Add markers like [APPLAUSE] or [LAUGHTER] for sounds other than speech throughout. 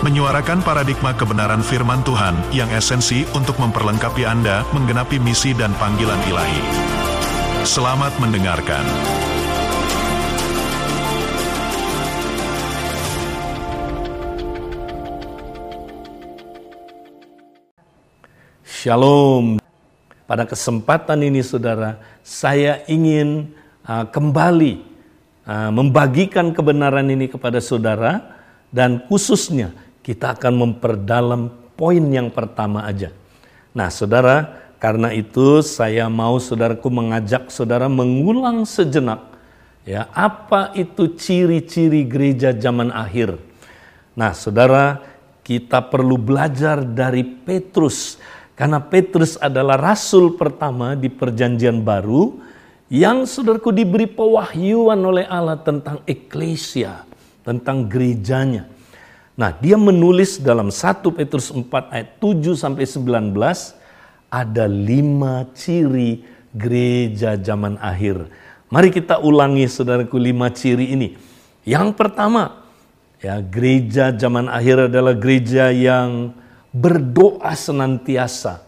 menyuarakan paradigma kebenaran firman Tuhan yang esensi untuk memperlengkapi Anda menggenapi misi dan panggilan ilahi. Selamat mendengarkan. Shalom. Pada kesempatan ini saudara, saya ingin uh, kembali uh, membagikan kebenaran ini kepada saudara dan khususnya kita akan memperdalam poin yang pertama aja. Nah, saudara, karena itu saya mau saudaraku mengajak saudara mengulang sejenak ya, apa itu ciri-ciri gereja zaman akhir. Nah, saudara, kita perlu belajar dari Petrus karena Petrus adalah rasul pertama di perjanjian baru yang saudaraku diberi pewahyuan oleh Allah tentang eklesia, tentang gerejanya. Nah, dia menulis dalam 1 Petrus 4 ayat 7 sampai 19 ada lima ciri gereja zaman akhir. Mari kita ulangi saudaraku lima ciri ini. Yang pertama, ya gereja zaman akhir adalah gereja yang berdoa senantiasa.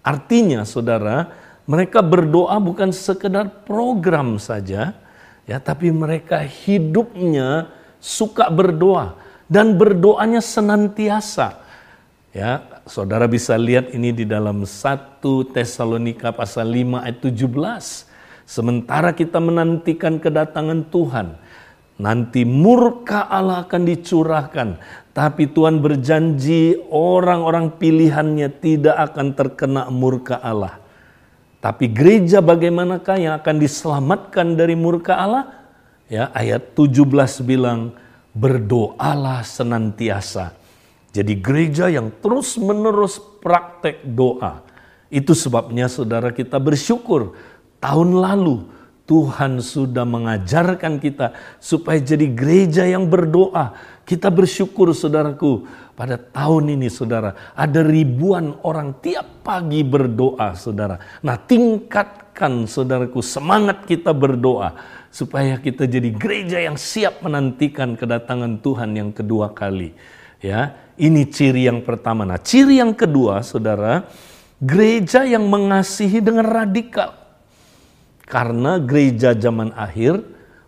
Artinya saudara, mereka berdoa bukan sekedar program saja, ya tapi mereka hidupnya suka berdoa dan berdoanya senantiasa. Ya, saudara bisa lihat ini di dalam 1 Tesalonika pasal 5 ayat 17. Sementara kita menantikan kedatangan Tuhan, nanti murka Allah akan dicurahkan. Tapi Tuhan berjanji orang-orang pilihannya tidak akan terkena murka Allah. Tapi gereja bagaimanakah yang akan diselamatkan dari murka Allah? Ya, ayat 17 bilang, berdoalah senantiasa. Jadi gereja yang terus-menerus praktek doa. Itu sebabnya saudara kita bersyukur tahun lalu Tuhan sudah mengajarkan kita supaya jadi gereja yang berdoa. Kita bersyukur saudaraku pada tahun ini saudara ada ribuan orang tiap pagi berdoa saudara. Nah tingkatkan saudaraku semangat kita berdoa supaya kita jadi gereja yang siap menantikan kedatangan Tuhan yang kedua kali. Ya, ini ciri yang pertama. Nah, ciri yang kedua, Saudara, gereja yang mengasihi dengan radikal. Karena gereja zaman akhir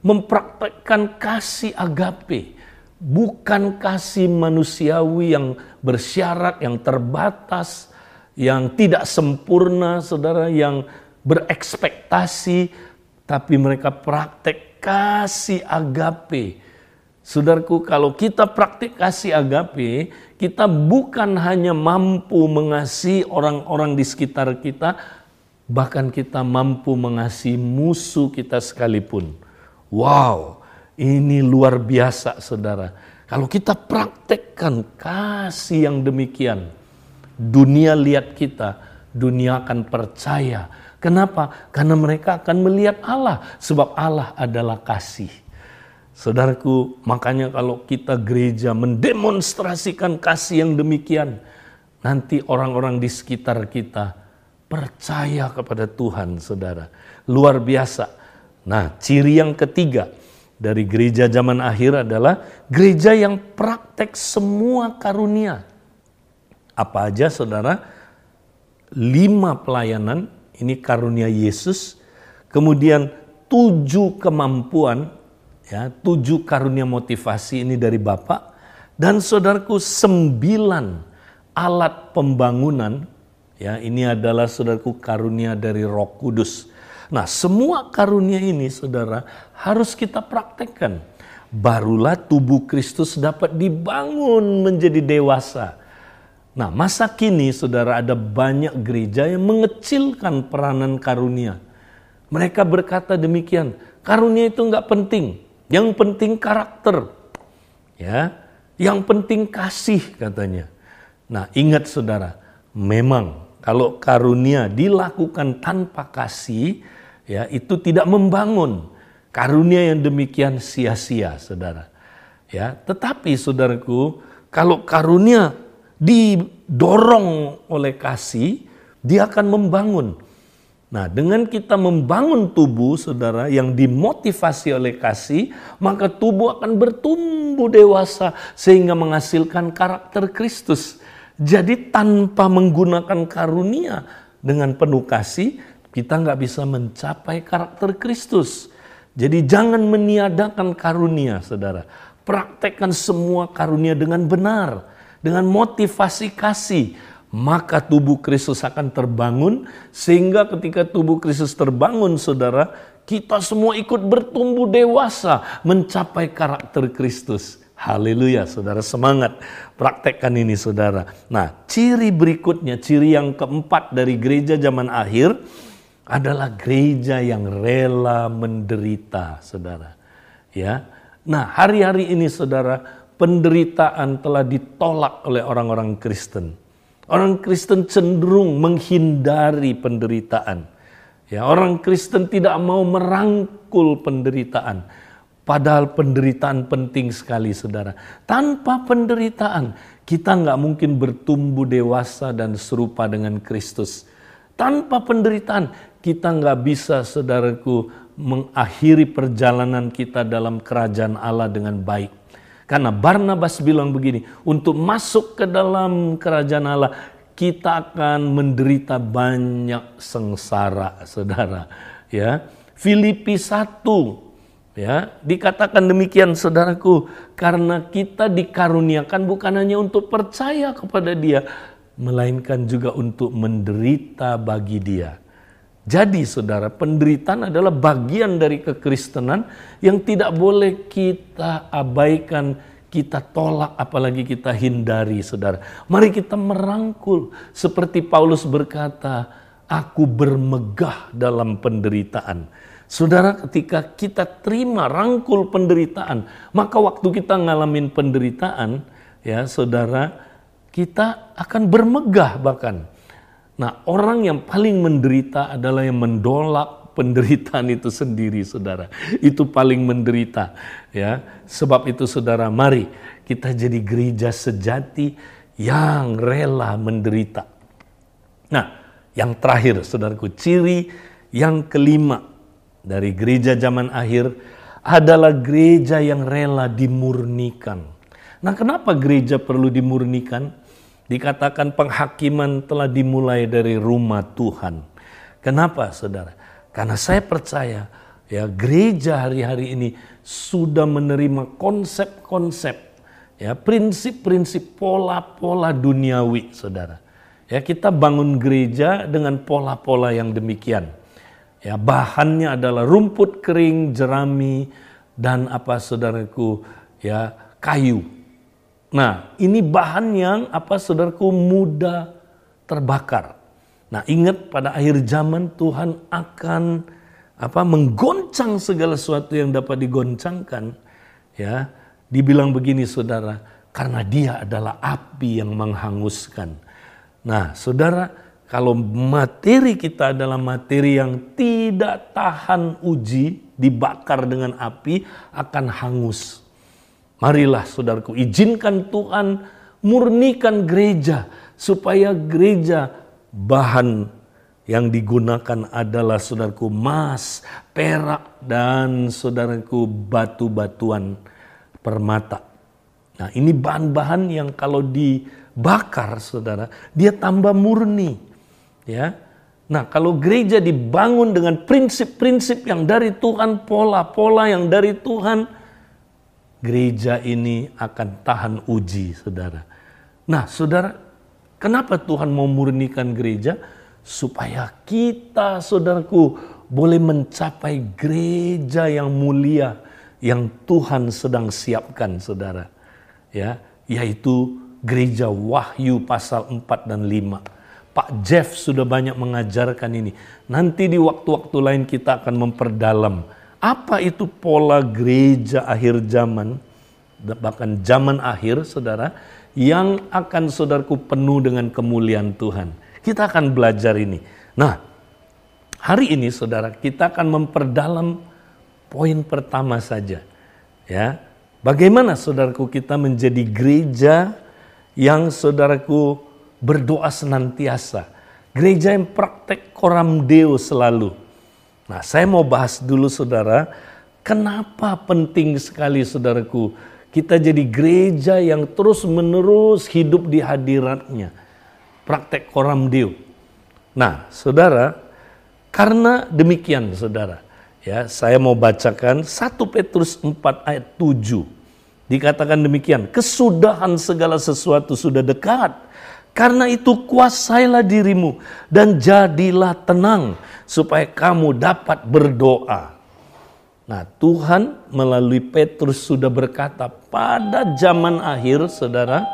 mempraktekkan kasih agape, bukan kasih manusiawi yang bersyarat, yang terbatas, yang tidak sempurna, Saudara, yang berekspektasi tapi mereka praktek kasih agape. Saudaraku, kalau kita praktik kasih agape, kita bukan hanya mampu mengasihi orang-orang di sekitar kita, bahkan kita mampu mengasihi musuh kita sekalipun. Wow, ini luar biasa saudara. Kalau kita praktekkan kasih yang demikian, dunia lihat kita, dunia akan percaya Kenapa? Karena mereka akan melihat Allah, sebab Allah adalah kasih. Saudaraku, makanya kalau kita gereja mendemonstrasikan kasih yang demikian, nanti orang-orang di sekitar kita percaya kepada Tuhan, saudara. Luar biasa. Nah, ciri yang ketiga dari gereja zaman akhir adalah gereja yang praktek semua karunia. Apa aja, saudara? Lima pelayanan ini karunia Yesus. Kemudian tujuh kemampuan, ya, tujuh karunia motivasi ini dari Bapak. Dan saudaraku sembilan alat pembangunan, ya ini adalah saudaraku karunia dari Roh Kudus. Nah semua karunia ini saudara harus kita praktekkan. Barulah tubuh Kristus dapat dibangun menjadi dewasa Nah, masa kini saudara ada banyak gereja yang mengecilkan peranan karunia. Mereka berkata demikian, karunia itu nggak penting, yang penting karakter. Ya, yang penting kasih katanya. Nah, ingat saudara, memang kalau karunia dilakukan tanpa kasih, ya itu tidak membangun. Karunia yang demikian sia-sia, saudara. Ya, tetapi saudaraku, kalau karunia didorong oleh kasih, dia akan membangun. Nah, dengan kita membangun tubuh, saudara, yang dimotivasi oleh kasih, maka tubuh akan bertumbuh dewasa sehingga menghasilkan karakter Kristus. Jadi tanpa menggunakan karunia dengan penuh kasih, kita nggak bisa mencapai karakter Kristus. Jadi jangan meniadakan karunia, saudara. Praktekkan semua karunia dengan benar, dengan motivasi kasih. Maka tubuh Kristus akan terbangun, sehingga ketika tubuh Kristus terbangun, saudara, kita semua ikut bertumbuh dewasa mencapai karakter Kristus. Haleluya, saudara semangat praktekkan ini saudara. Nah, ciri berikutnya, ciri yang keempat dari gereja zaman akhir adalah gereja yang rela menderita, saudara. Ya. Nah, hari-hari ini saudara, penderitaan telah ditolak oleh orang-orang Kristen. Orang Kristen cenderung menghindari penderitaan. Ya, orang Kristen tidak mau merangkul penderitaan Padahal penderitaan penting sekali saudara. Tanpa penderitaan kita nggak mungkin bertumbuh dewasa dan serupa dengan Kristus. Tanpa penderitaan kita nggak bisa saudaraku mengakhiri perjalanan kita dalam kerajaan Allah dengan baik. Karena Barnabas bilang begini, untuk masuk ke dalam kerajaan Allah kita akan menderita banyak sengsara, saudara. Ya, Filipi 1 Ya, dikatakan demikian saudaraku, karena kita dikaruniakan bukan hanya untuk percaya kepada Dia, melainkan juga untuk menderita bagi Dia. Jadi saudara, penderitaan adalah bagian dari kekristenan yang tidak boleh kita abaikan, kita tolak, apalagi kita hindari saudara. Mari kita merangkul, seperti Paulus berkata, aku bermegah dalam penderitaan. Saudara, ketika kita terima rangkul penderitaan, maka waktu kita ngalamin penderitaan, ya saudara, kita akan bermegah bahkan. Nah, orang yang paling menderita adalah yang mendolak penderitaan itu sendiri, saudara. Itu paling menderita, ya. Sebab itu, saudara, mari kita jadi gereja sejati yang rela menderita. Nah, yang terakhir, saudaraku, ciri yang kelima dari gereja zaman akhir adalah gereja yang rela dimurnikan. Nah, kenapa gereja perlu dimurnikan? Dikatakan penghakiman telah dimulai dari rumah Tuhan. Kenapa, Saudara? Karena saya percaya ya gereja hari-hari ini sudah menerima konsep-konsep ya prinsip-prinsip pola-pola duniawi, Saudara. Ya, kita bangun gereja dengan pola-pola yang demikian. Ya, bahannya adalah rumput kering, jerami, dan apa saudaraku, ya kayu. Nah, ini bahan yang apa saudaraku mudah terbakar. Nah, ingat pada akhir zaman Tuhan akan apa menggoncang segala sesuatu yang dapat digoncangkan. Ya, dibilang begini saudara, karena dia adalah api yang menghanguskan. Nah, saudara, kalau materi kita adalah materi yang tidak tahan uji, dibakar dengan api, akan hangus. Marilah saudaraku, izinkan Tuhan murnikan gereja, supaya gereja bahan yang digunakan adalah saudaraku emas, perak, dan saudaraku batu-batuan permata. Nah ini bahan-bahan yang kalau dibakar saudara, dia tambah murni. Ya. Nah, kalau gereja dibangun dengan prinsip-prinsip yang dari Tuhan, pola-pola yang dari Tuhan, gereja ini akan tahan uji, Saudara. Nah, Saudara, kenapa Tuhan mau murnikan gereja? Supaya kita, Saudaraku, boleh mencapai gereja yang mulia yang Tuhan sedang siapkan, Saudara. Ya, yaitu gereja Wahyu pasal 4 dan 5 Pak Jeff sudah banyak mengajarkan ini. Nanti di waktu-waktu lain kita akan memperdalam apa itu pola gereja akhir zaman, bahkan zaman akhir, saudara, yang akan saudaraku penuh dengan kemuliaan Tuhan. Kita akan belajar ini. Nah, hari ini saudara kita akan memperdalam poin pertama saja. Ya, bagaimana saudaraku kita menjadi gereja yang saudaraku berdoa senantiasa. Gereja yang praktek koram deo selalu. Nah, saya mau bahas dulu saudara, kenapa penting sekali saudaraku kita jadi gereja yang terus menerus hidup di hadiratnya. Praktek koram deo. Nah, saudara, karena demikian saudara, ya saya mau bacakan 1 Petrus 4 ayat 7. Dikatakan demikian, kesudahan segala sesuatu sudah dekat. Karena itu kuasailah dirimu dan jadilah tenang supaya kamu dapat berdoa. Nah, Tuhan melalui Petrus sudah berkata pada zaman akhir Saudara,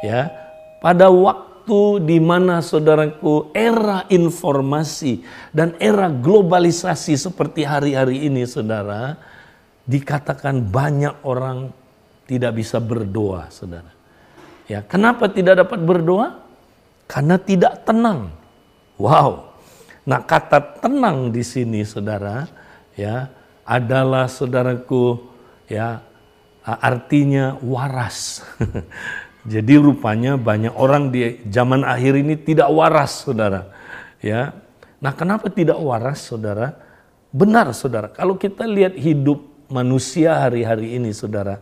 ya, pada waktu di mana saudaraku era informasi dan era globalisasi seperti hari-hari ini Saudara, dikatakan banyak orang tidak bisa berdoa, saudara. Ya, kenapa tidak dapat berdoa? Karena tidak tenang. Wow. Nah, kata tenang di sini, saudara, ya, adalah saudaraku, ya, artinya waras. [LAUGHS] Jadi rupanya banyak orang di zaman akhir ini tidak waras, saudara. Ya, nah kenapa tidak waras, saudara? Benar, saudara. Kalau kita lihat hidup manusia hari-hari ini, saudara,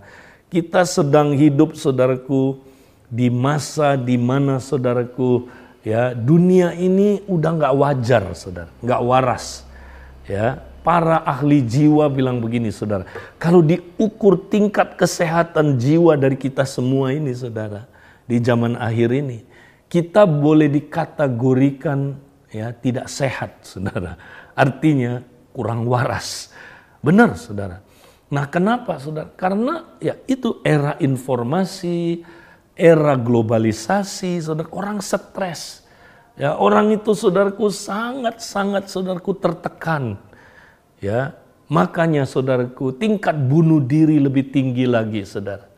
kita sedang hidup saudaraku di masa di mana saudaraku ya dunia ini udah nggak wajar saudara, nggak waras. Ya, para ahli jiwa bilang begini saudara, kalau diukur tingkat kesehatan jiwa dari kita semua ini saudara, di zaman akhir ini, kita boleh dikategorikan ya tidak sehat saudara. Artinya kurang waras. Benar saudara. Nah, kenapa Saudara? Karena ya itu era informasi, era globalisasi, Saudara, orang stres. Ya, orang itu Saudaraku sangat-sangat Saudaraku tertekan. Ya, makanya Saudaraku tingkat bunuh diri lebih tinggi lagi, Saudara.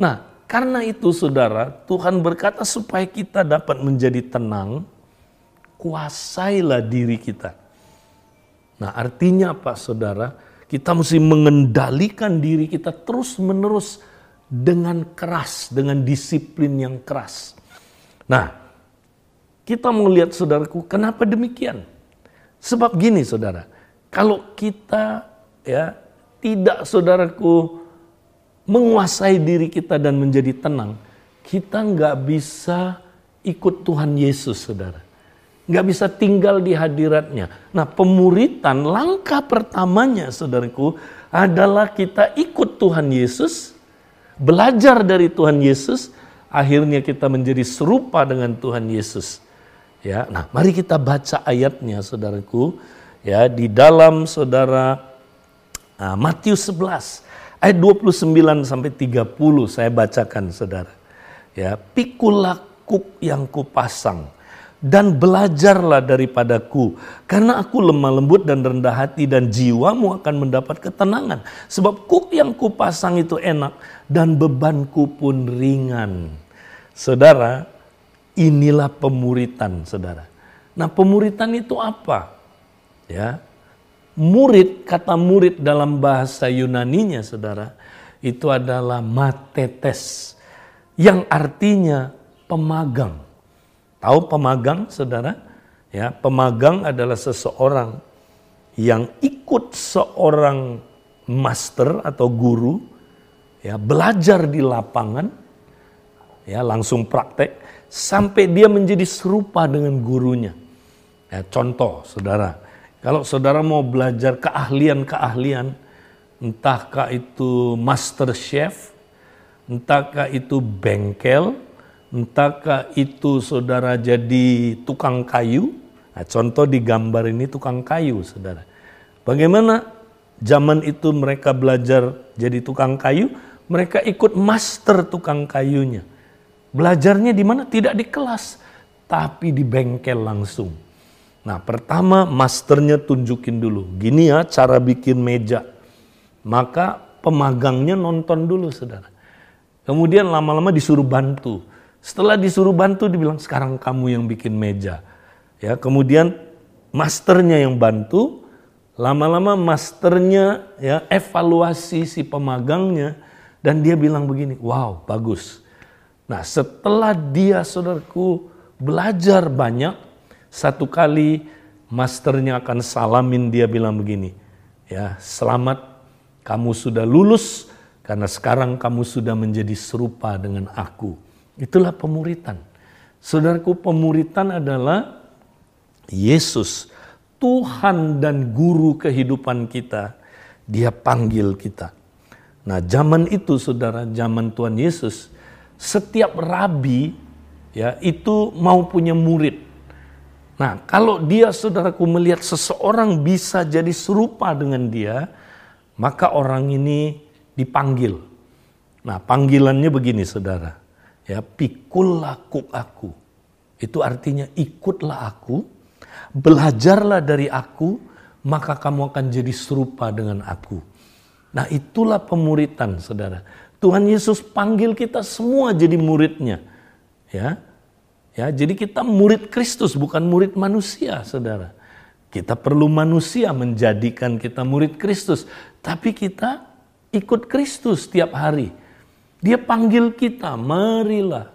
Nah, karena itu Saudara, Tuhan berkata supaya kita dapat menjadi tenang, kuasailah diri kita. Nah, artinya apa Saudara? Kita mesti mengendalikan diri kita terus-menerus dengan keras, dengan disiplin yang keras. Nah, kita mau lihat saudaraku, kenapa demikian? Sebab gini saudara, kalau kita ya tidak saudaraku menguasai diri kita dan menjadi tenang, kita nggak bisa ikut Tuhan Yesus saudara nggak bisa tinggal di hadiratnya. Nah, pemuritan langkah pertamanya, saudaraku, adalah kita ikut Tuhan Yesus, belajar dari Tuhan Yesus, akhirnya kita menjadi serupa dengan Tuhan Yesus. Ya, nah, mari kita baca ayatnya, saudaraku, ya di dalam saudara nah, Matius 11 ayat 29 sampai 30 saya bacakan saudara. Ya, pikulah kuk yang kupasang dan belajarlah daripadaku. Karena aku lemah lembut dan rendah hati dan jiwamu akan mendapat ketenangan. Sebab kuk yang kupasang itu enak dan bebanku pun ringan. Saudara inilah pemuritan saudara. Nah pemuritan itu apa? Ya murid kata murid dalam bahasa Yunaninya saudara itu adalah matetes yang artinya pemagang Tahu pemagang, saudara? Ya, pemagang adalah seseorang yang ikut seorang master atau guru, ya belajar di lapangan, ya langsung praktek sampai dia menjadi serupa dengan gurunya. Ya, contoh, saudara, kalau saudara mau belajar keahlian-keahlian, entahkah itu master chef, entahkah itu bengkel, entahkah itu saudara jadi tukang kayu, nah, contoh di gambar ini tukang kayu saudara. Bagaimana zaman itu mereka belajar jadi tukang kayu, mereka ikut master tukang kayunya. Belajarnya di mana? Tidak di kelas, tapi di bengkel langsung. Nah pertama masternya tunjukin dulu, gini ya cara bikin meja. Maka pemagangnya nonton dulu saudara. Kemudian lama-lama disuruh bantu Setelah disuruh bantu dibilang sekarang kamu yang bikin meja. Ya, kemudian masternya yang bantu, lama-lama masternya ya evaluasi si pemagangnya dan dia bilang begini, "Wow, bagus." Nah, setelah dia saudaraku belajar banyak, satu kali masternya akan salamin dia bilang begini, "Ya, selamat kamu sudah lulus karena sekarang kamu sudah menjadi serupa dengan aku." Itulah pemuritan. Saudaraku, pemuritan adalah Yesus, Tuhan dan guru kehidupan kita. Dia panggil kita. Nah, zaman itu Saudara, zaman Tuhan Yesus, setiap rabi ya itu mau punya murid. Nah, kalau dia Saudaraku melihat seseorang bisa jadi serupa dengan dia, maka orang ini dipanggil. Nah, panggilannya begini Saudara ya pikullah aku. Itu artinya ikutlah aku, belajarlah dari aku, maka kamu akan jadi serupa dengan aku. Nah itulah pemuritan saudara. Tuhan Yesus panggil kita semua jadi muridnya. Ya, ya jadi kita murid Kristus bukan murid manusia saudara. Kita perlu manusia menjadikan kita murid Kristus. Tapi kita ikut Kristus tiap hari dia panggil kita, marilah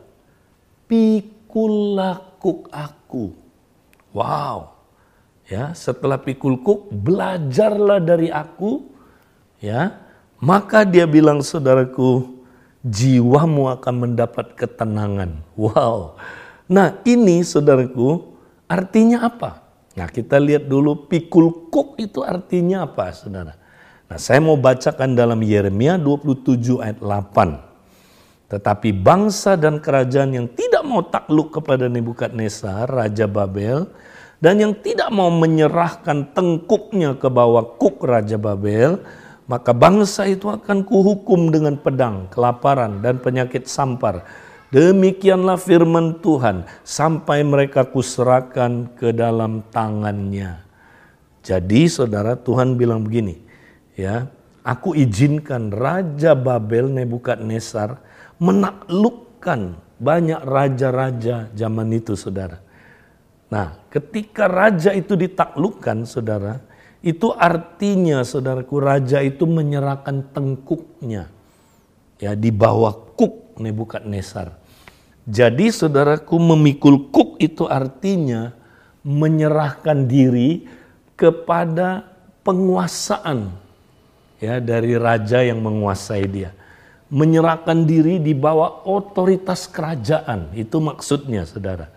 pikul lakuk aku. Wow. Ya, setelah pikul kuk, belajarlah dari aku. Ya, maka dia bilang saudaraku, jiwamu akan mendapat ketenangan. Wow. Nah, ini saudaraku, artinya apa? Nah, kita lihat dulu pikul kuk itu artinya apa, saudara? Nah, saya mau bacakan dalam Yeremia 27 ayat 8. Tetapi bangsa dan kerajaan yang tidak mau takluk kepada Nebukadnezar, Raja Babel, dan yang tidak mau menyerahkan tengkuknya ke bawah kuk Raja Babel, maka bangsa itu akan kuhukum dengan pedang, kelaparan, dan penyakit sampar. Demikianlah firman Tuhan, sampai mereka kuserahkan ke dalam tangannya. Jadi saudara Tuhan bilang begini, ya, aku izinkan Raja Babel Nebukadnezar menaklukkan banyak raja-raja zaman itu saudara. Nah ketika raja itu ditaklukkan saudara, itu artinya saudaraku raja itu menyerahkan tengkuknya ya di bawah kuk Nebukadnezar. Jadi saudaraku memikul kuk itu artinya menyerahkan diri kepada penguasaan ya dari raja yang menguasai dia menyerahkan diri di bawah otoritas kerajaan. Itu maksudnya, Saudara.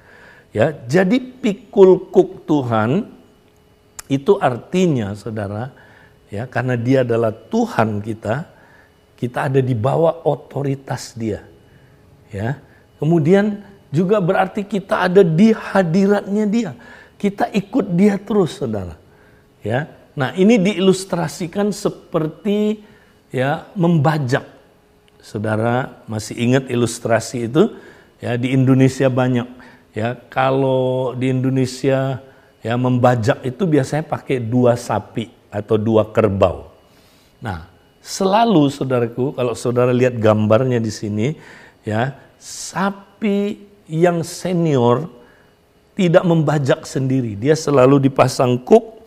Ya, jadi pikul kuk Tuhan itu artinya, Saudara, ya, karena dia adalah Tuhan kita, kita ada di bawah otoritas dia. Ya. Kemudian juga berarti kita ada di hadiratnya dia. Kita ikut dia terus, Saudara. Ya. Nah, ini diilustrasikan seperti ya membajak Saudara masih ingat ilustrasi itu? Ya, di Indonesia banyak. Ya, kalau di Indonesia ya membajak itu biasanya pakai dua sapi atau dua kerbau. Nah, selalu saudaraku kalau saudara lihat gambarnya di sini ya, sapi yang senior tidak membajak sendiri. Dia selalu dipasang kuk.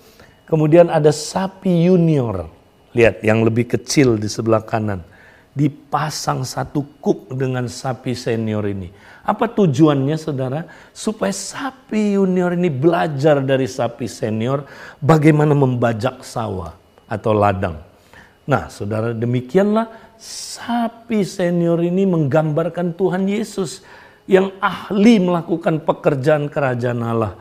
Kemudian ada sapi junior. Lihat yang lebih kecil di sebelah kanan dipasang satu kuk dengan sapi senior ini. Apa tujuannya saudara? Supaya sapi junior ini belajar dari sapi senior bagaimana membajak sawah atau ladang. Nah saudara demikianlah sapi senior ini menggambarkan Tuhan Yesus yang ahli melakukan pekerjaan kerajaan Allah.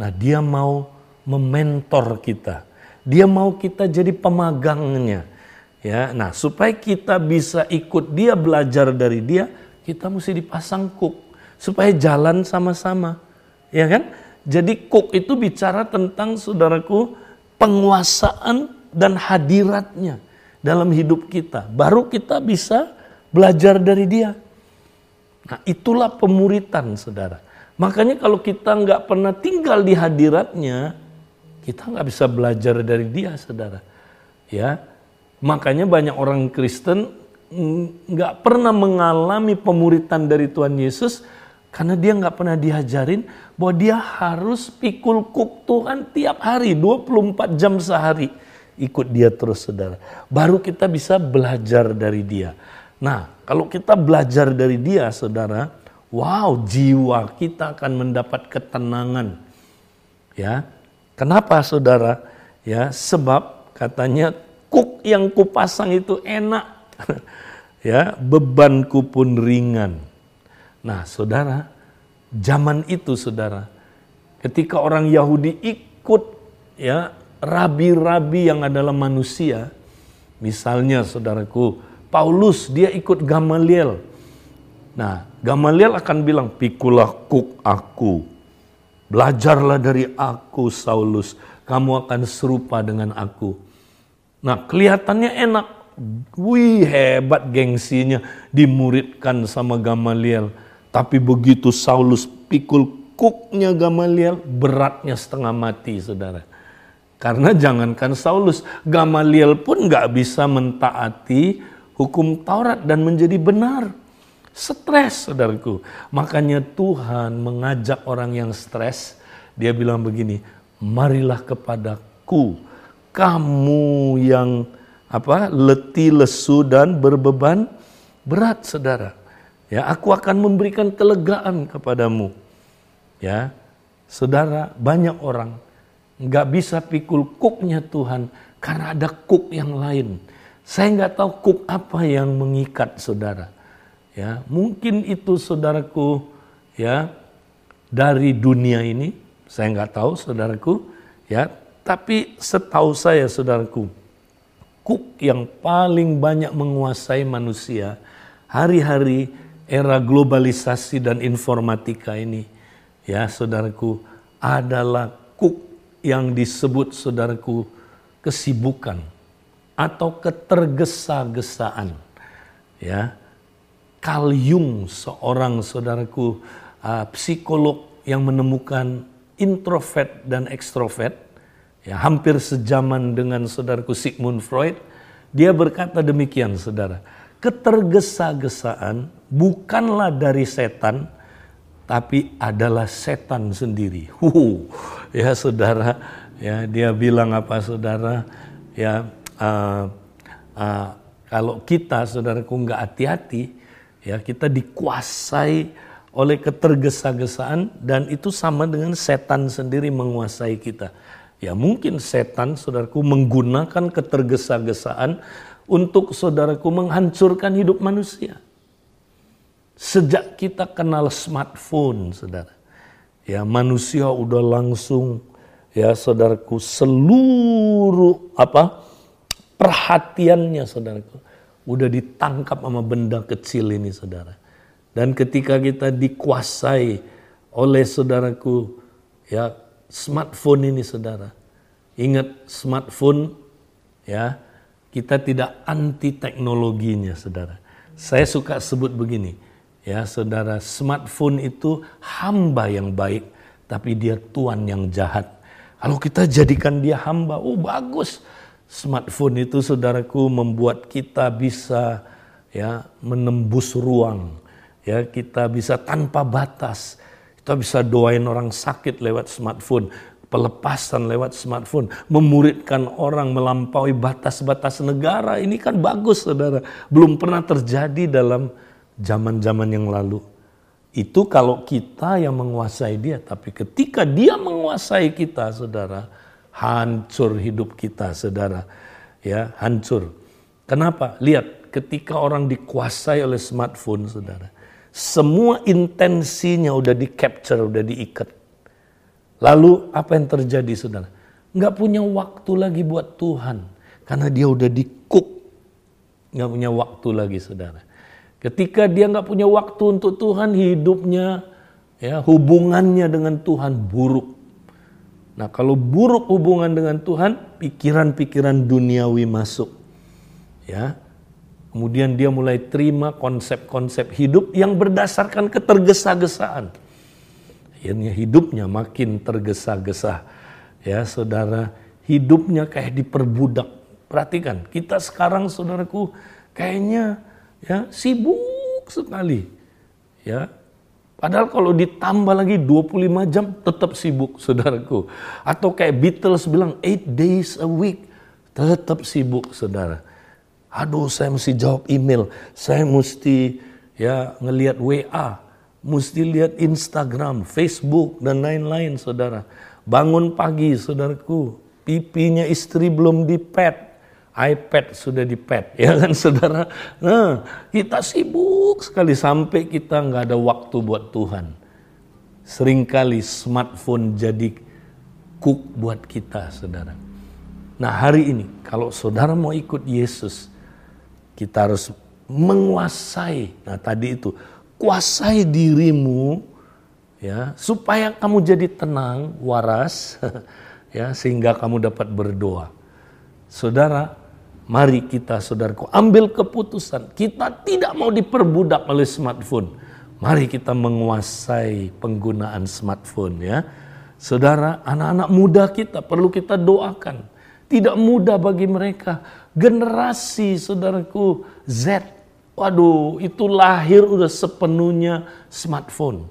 Nah dia mau mementor kita. Dia mau kita jadi pemagangnya Ya, nah supaya kita bisa ikut dia belajar dari dia, kita mesti dipasang kuk supaya jalan sama-sama. Ya kan? Jadi kuk itu bicara tentang saudaraku penguasaan dan hadiratnya dalam hidup kita. Baru kita bisa belajar dari dia. Nah itulah pemuritan saudara. Makanya kalau kita nggak pernah tinggal di hadiratnya, kita nggak bisa belajar dari dia saudara. Ya, Makanya banyak orang Kristen nggak pernah mengalami pemuritan dari Tuhan Yesus Karena dia nggak pernah diajarin bahwa dia harus pikul kuk Tuhan tiap hari, 24 jam sehari. Ikut dia terus saudara. Baru kita bisa belajar dari dia. Nah kalau kita belajar dari dia saudara, wow jiwa kita akan mendapat ketenangan. Ya, kenapa saudara? Ya, sebab katanya kuk yang kupasang itu enak. [LAUGHS] ya, bebanku pun ringan. Nah, saudara, zaman itu saudara, ketika orang Yahudi ikut ya rabi-rabi yang adalah manusia, misalnya saudaraku, Paulus dia ikut Gamaliel. Nah, Gamaliel akan bilang, "Pikulah kuk aku. Belajarlah dari aku, Saulus. Kamu akan serupa dengan aku." Nah, kelihatannya enak. Wih, hebat gengsinya dimuridkan sama Gamaliel. Tapi begitu Saulus pikul kuknya Gamaliel, beratnya setengah mati, saudara. Karena jangankan Saulus, Gamaliel pun nggak bisa mentaati hukum Taurat dan menjadi benar. Stres, saudaraku. Makanya Tuhan mengajak orang yang stres, dia bilang begini, marilah kepadaku kamu yang apa letih lesu dan berbeban berat saudara. Ya aku akan memberikan kelegaan kepadamu. Ya saudara banyak orang nggak bisa pikul kuknya Tuhan karena ada kuk yang lain. Saya nggak tahu kuk apa yang mengikat saudara. Ya mungkin itu saudaraku ya dari dunia ini. Saya nggak tahu saudaraku. Ya tapi setahu saya saudaraku, kuk yang paling banyak menguasai manusia hari-hari era globalisasi dan informatika ini ya saudaraku adalah kuk yang disebut saudaraku kesibukan atau ketergesa-gesaan ya. Carl seorang saudaraku uh, psikolog yang menemukan introvert dan ekstrovert ya hampir sejaman dengan saudaraku Sigmund Freud, dia berkata demikian saudara, ketergesa-gesaan bukanlah dari setan, tapi adalah setan sendiri. Huh, ya saudara, ya dia bilang apa saudara, ya uh, uh, kalau kita saudaraku nggak hati-hati, ya kita dikuasai oleh ketergesa-gesaan dan itu sama dengan setan sendiri menguasai kita. Ya mungkin setan saudaraku menggunakan ketergesa-gesaan untuk saudaraku menghancurkan hidup manusia. Sejak kita kenal smartphone saudara. Ya manusia udah langsung ya saudaraku seluruh apa perhatiannya saudaraku udah ditangkap sama benda kecil ini saudara. Dan ketika kita dikuasai oleh saudaraku ya smartphone ini saudara. Ingat smartphone ya, kita tidak anti teknologinya saudara. Saya suka sebut begini, ya saudara, smartphone itu hamba yang baik, tapi dia tuan yang jahat. Kalau kita jadikan dia hamba, oh bagus. Smartphone itu saudaraku membuat kita bisa ya menembus ruang, ya kita bisa tanpa batas kita bisa doain orang sakit lewat smartphone, pelepasan lewat smartphone, memuridkan orang melampaui batas-batas negara. Ini kan bagus, saudara. Belum pernah terjadi dalam zaman-zaman yang lalu. Itu kalau kita yang menguasai dia, tapi ketika dia menguasai kita, saudara, hancur hidup kita, saudara. Ya, hancur. Kenapa? Lihat, ketika orang dikuasai oleh smartphone, saudara semua intensinya udah di capture, udah diikat. Lalu apa yang terjadi saudara? Nggak punya waktu lagi buat Tuhan. Karena dia udah di cook. Nggak punya waktu lagi saudara. Ketika dia nggak punya waktu untuk Tuhan, hidupnya, ya hubungannya dengan Tuhan buruk. Nah kalau buruk hubungan dengan Tuhan, pikiran-pikiran duniawi masuk. Ya, Kemudian dia mulai terima konsep-konsep hidup yang berdasarkan ketergesa-gesaan. Akhirnya hidupnya makin tergesa-gesa. Ya saudara, hidupnya kayak diperbudak. Perhatikan, kita sekarang saudaraku kayaknya ya sibuk sekali. Ya, Padahal kalau ditambah lagi 25 jam tetap sibuk saudaraku. Atau kayak Beatles bilang 8 days a week tetap sibuk saudara. Aduh saya mesti jawab email, saya mesti ya ngelihat WA, mesti lihat Instagram, Facebook dan lain-lain saudara. Bangun pagi saudaraku, pipinya istri belum dipet, iPad sudah dipet, [LAUGHS] ya kan saudara? Nah, kita sibuk sekali sampai kita nggak ada waktu buat Tuhan. Seringkali smartphone jadi cook buat kita, saudara. Nah hari ini, kalau saudara mau ikut Yesus, kita harus menguasai. Nah tadi itu, kuasai dirimu, ya supaya kamu jadi tenang, waras, [LAUGHS] ya sehingga kamu dapat berdoa. Saudara, mari kita saudaraku ambil keputusan. Kita tidak mau diperbudak oleh smartphone. Mari kita menguasai penggunaan smartphone ya. Saudara, anak-anak muda kita perlu kita doakan. Tidak mudah bagi mereka. Generasi saudaraku Z. Waduh, itu lahir udah sepenuhnya smartphone.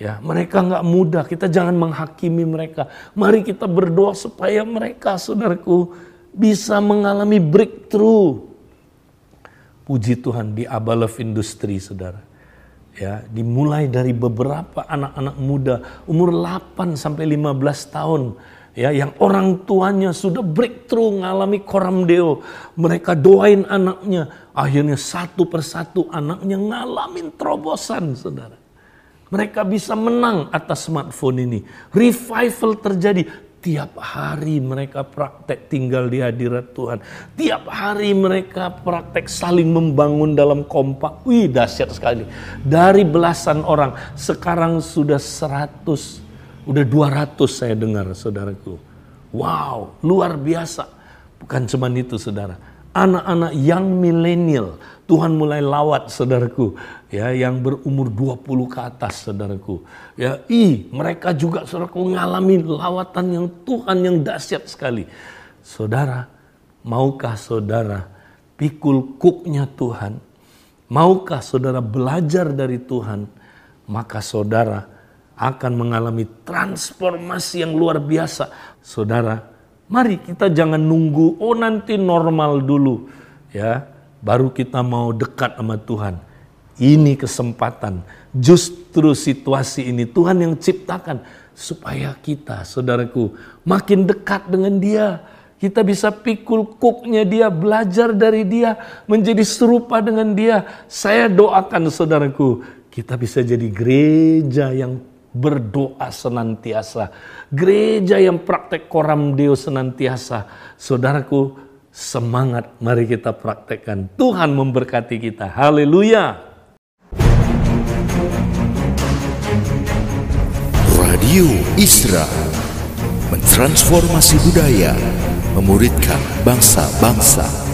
Ya, mereka nggak mudah. Kita jangan menghakimi mereka. Mari kita berdoa supaya mereka, saudaraku, bisa mengalami breakthrough. Puji Tuhan di Abalov Industri, saudara. Ya, dimulai dari beberapa anak-anak muda umur 8 sampai 15 tahun ya yang orang tuanya sudah breakthrough ngalami koram deo mereka doain anaknya akhirnya satu persatu anaknya ngalamin terobosan saudara mereka bisa menang atas smartphone ini. Revival terjadi. Tiap hari mereka praktek tinggal di hadirat Tuhan. Tiap hari mereka praktek saling membangun dalam kompak. Wih dahsyat sekali. Dari belasan orang sekarang sudah seratus, udah dua ratus saya dengar saudaraku. Wow, luar biasa. Bukan cuma itu saudara. Anak-anak yang milenial Tuhan mulai lawat saudaraku ya yang berumur 20 ke atas saudaraku. Ya, i mereka juga saudaraku mengalami lawatan yang Tuhan yang dahsyat sekali. Saudara, maukah saudara pikul kuknya Tuhan? Maukah saudara belajar dari Tuhan? Maka saudara akan mengalami transformasi yang luar biasa. Saudara, mari kita jangan nunggu oh nanti normal dulu ya baru kita mau dekat sama Tuhan. Ini kesempatan. Justru situasi ini Tuhan yang ciptakan supaya kita, saudaraku, makin dekat dengan Dia. Kita bisa pikul kuknya dia, belajar dari dia, menjadi serupa dengan dia. Saya doakan saudaraku, kita bisa jadi gereja yang berdoa senantiasa. Gereja yang praktek koram deo senantiasa. Saudaraku, Semangat, mari kita praktekkan. Tuhan memberkati kita. Haleluya. Radio Isra mentransformasi budaya, memuridkan bangsa-bangsa.